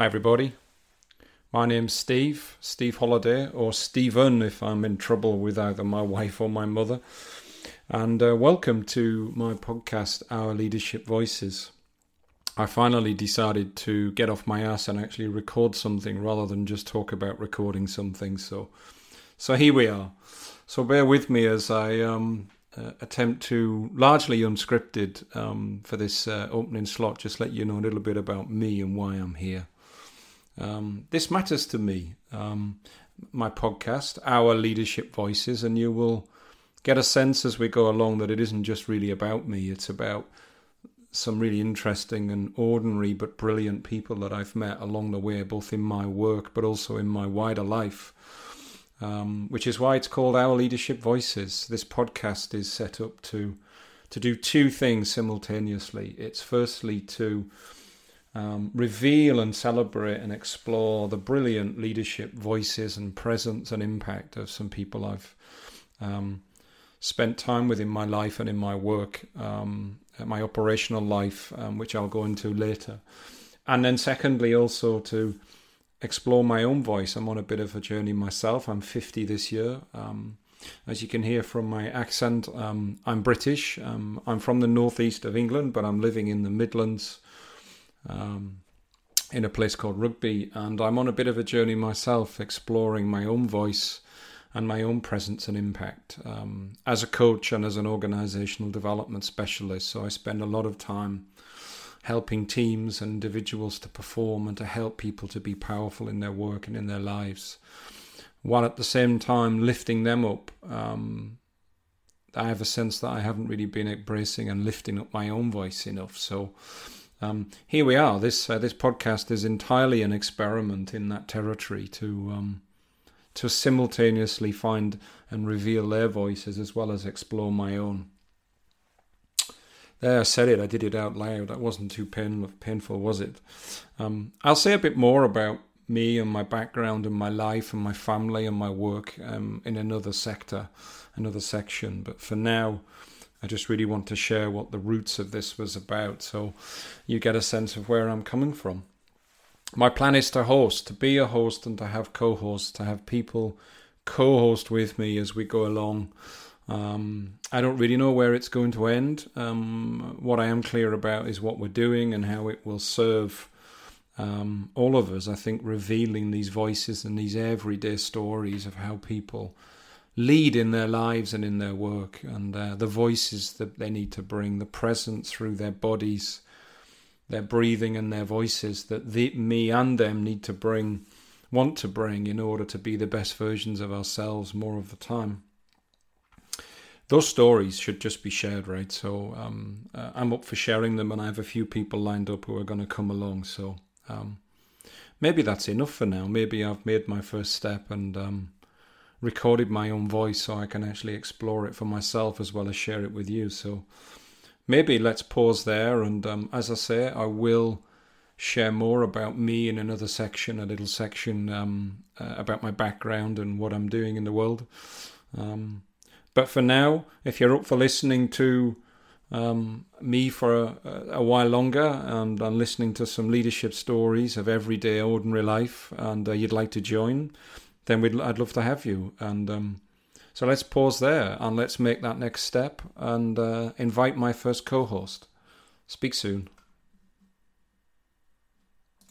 Hi, everybody. My name's Steve, Steve Holiday, or Stephen if I'm in trouble with either my wife or my mother. And uh, welcome to my podcast, Our Leadership Voices. I finally decided to get off my ass and actually record something rather than just talk about recording something. So, so here we are. So bear with me as I um, uh, attempt to largely unscripted um, for this uh, opening slot. Just let you know a little bit about me and why I'm here. Um, this matters to me. Um, my podcast, Our Leadership Voices, and you will get a sense as we go along that it isn't just really about me, it's about some really interesting and ordinary but brilliant people that I've met along the way, both in my work but also in my wider life. Um, which is why it's called Our Leadership Voices. This podcast is set up to to do two things simultaneously. It's firstly to um, reveal and celebrate and explore the brilliant leadership voices and presence and impact of some people I've um, spent time with in my life and in my work, um, my operational life, um, which I'll go into later. And then, secondly, also to explore my own voice. I'm on a bit of a journey myself. I'm 50 this year. Um, as you can hear from my accent, um, I'm British. I'm from the northeast of England, but I'm living in the Midlands um, in a place called Rugby, and I'm on a bit of a journey myself, exploring my own voice and my own presence and impact um, as a coach and as an organizational development specialist. So I spend a lot of time helping teams and individuals to perform and to help people to be powerful in their work and in their lives, while at the same time lifting them up. Um, I have a sense that I haven't really been embracing and lifting up my own voice enough. So um, here we are. This uh, this podcast is entirely an experiment in that territory to um, to simultaneously find and reveal their voices as well as explore my own. There, I said it. I did it out loud. That wasn't too pain, painful, was it? Um, I'll say a bit more about me and my background and my life and my family and my work um, in another sector, another section. But for now, I just really want to share what the roots of this was about so you get a sense of where I'm coming from. My plan is to host, to be a host and to have co hosts, to have people co host with me as we go along. Um, I don't really know where it's going to end. Um, what I am clear about is what we're doing and how it will serve um, all of us. I think revealing these voices and these everyday stories of how people lead in their lives and in their work, and uh, the voices that they need to bring, the presence through their bodies, their breathing, and their voices that the, me and them need to bring, want to bring in order to be the best versions of ourselves more of the time. Those stories should just be shared, right? So um, uh, I'm up for sharing them, and I have a few people lined up who are going to come along. So um, maybe that's enough for now. Maybe I've made my first step, and um, recorded my own voice so I can actually explore it for myself as well as share it with you. So maybe let's pause there. And um, as I say, I will share more about me in another section, a little section um, uh, about my background and what I'm doing in the world. Um, but for now, if you're up for listening to um, me for a, a, while longer and, and listening to some leadership stories of everyday ordinary life, and uh, you'd like to join, then we'd, I'd love to have you. And um, so let's pause there and let's make that next step and uh, invite my first co host. Speak soon.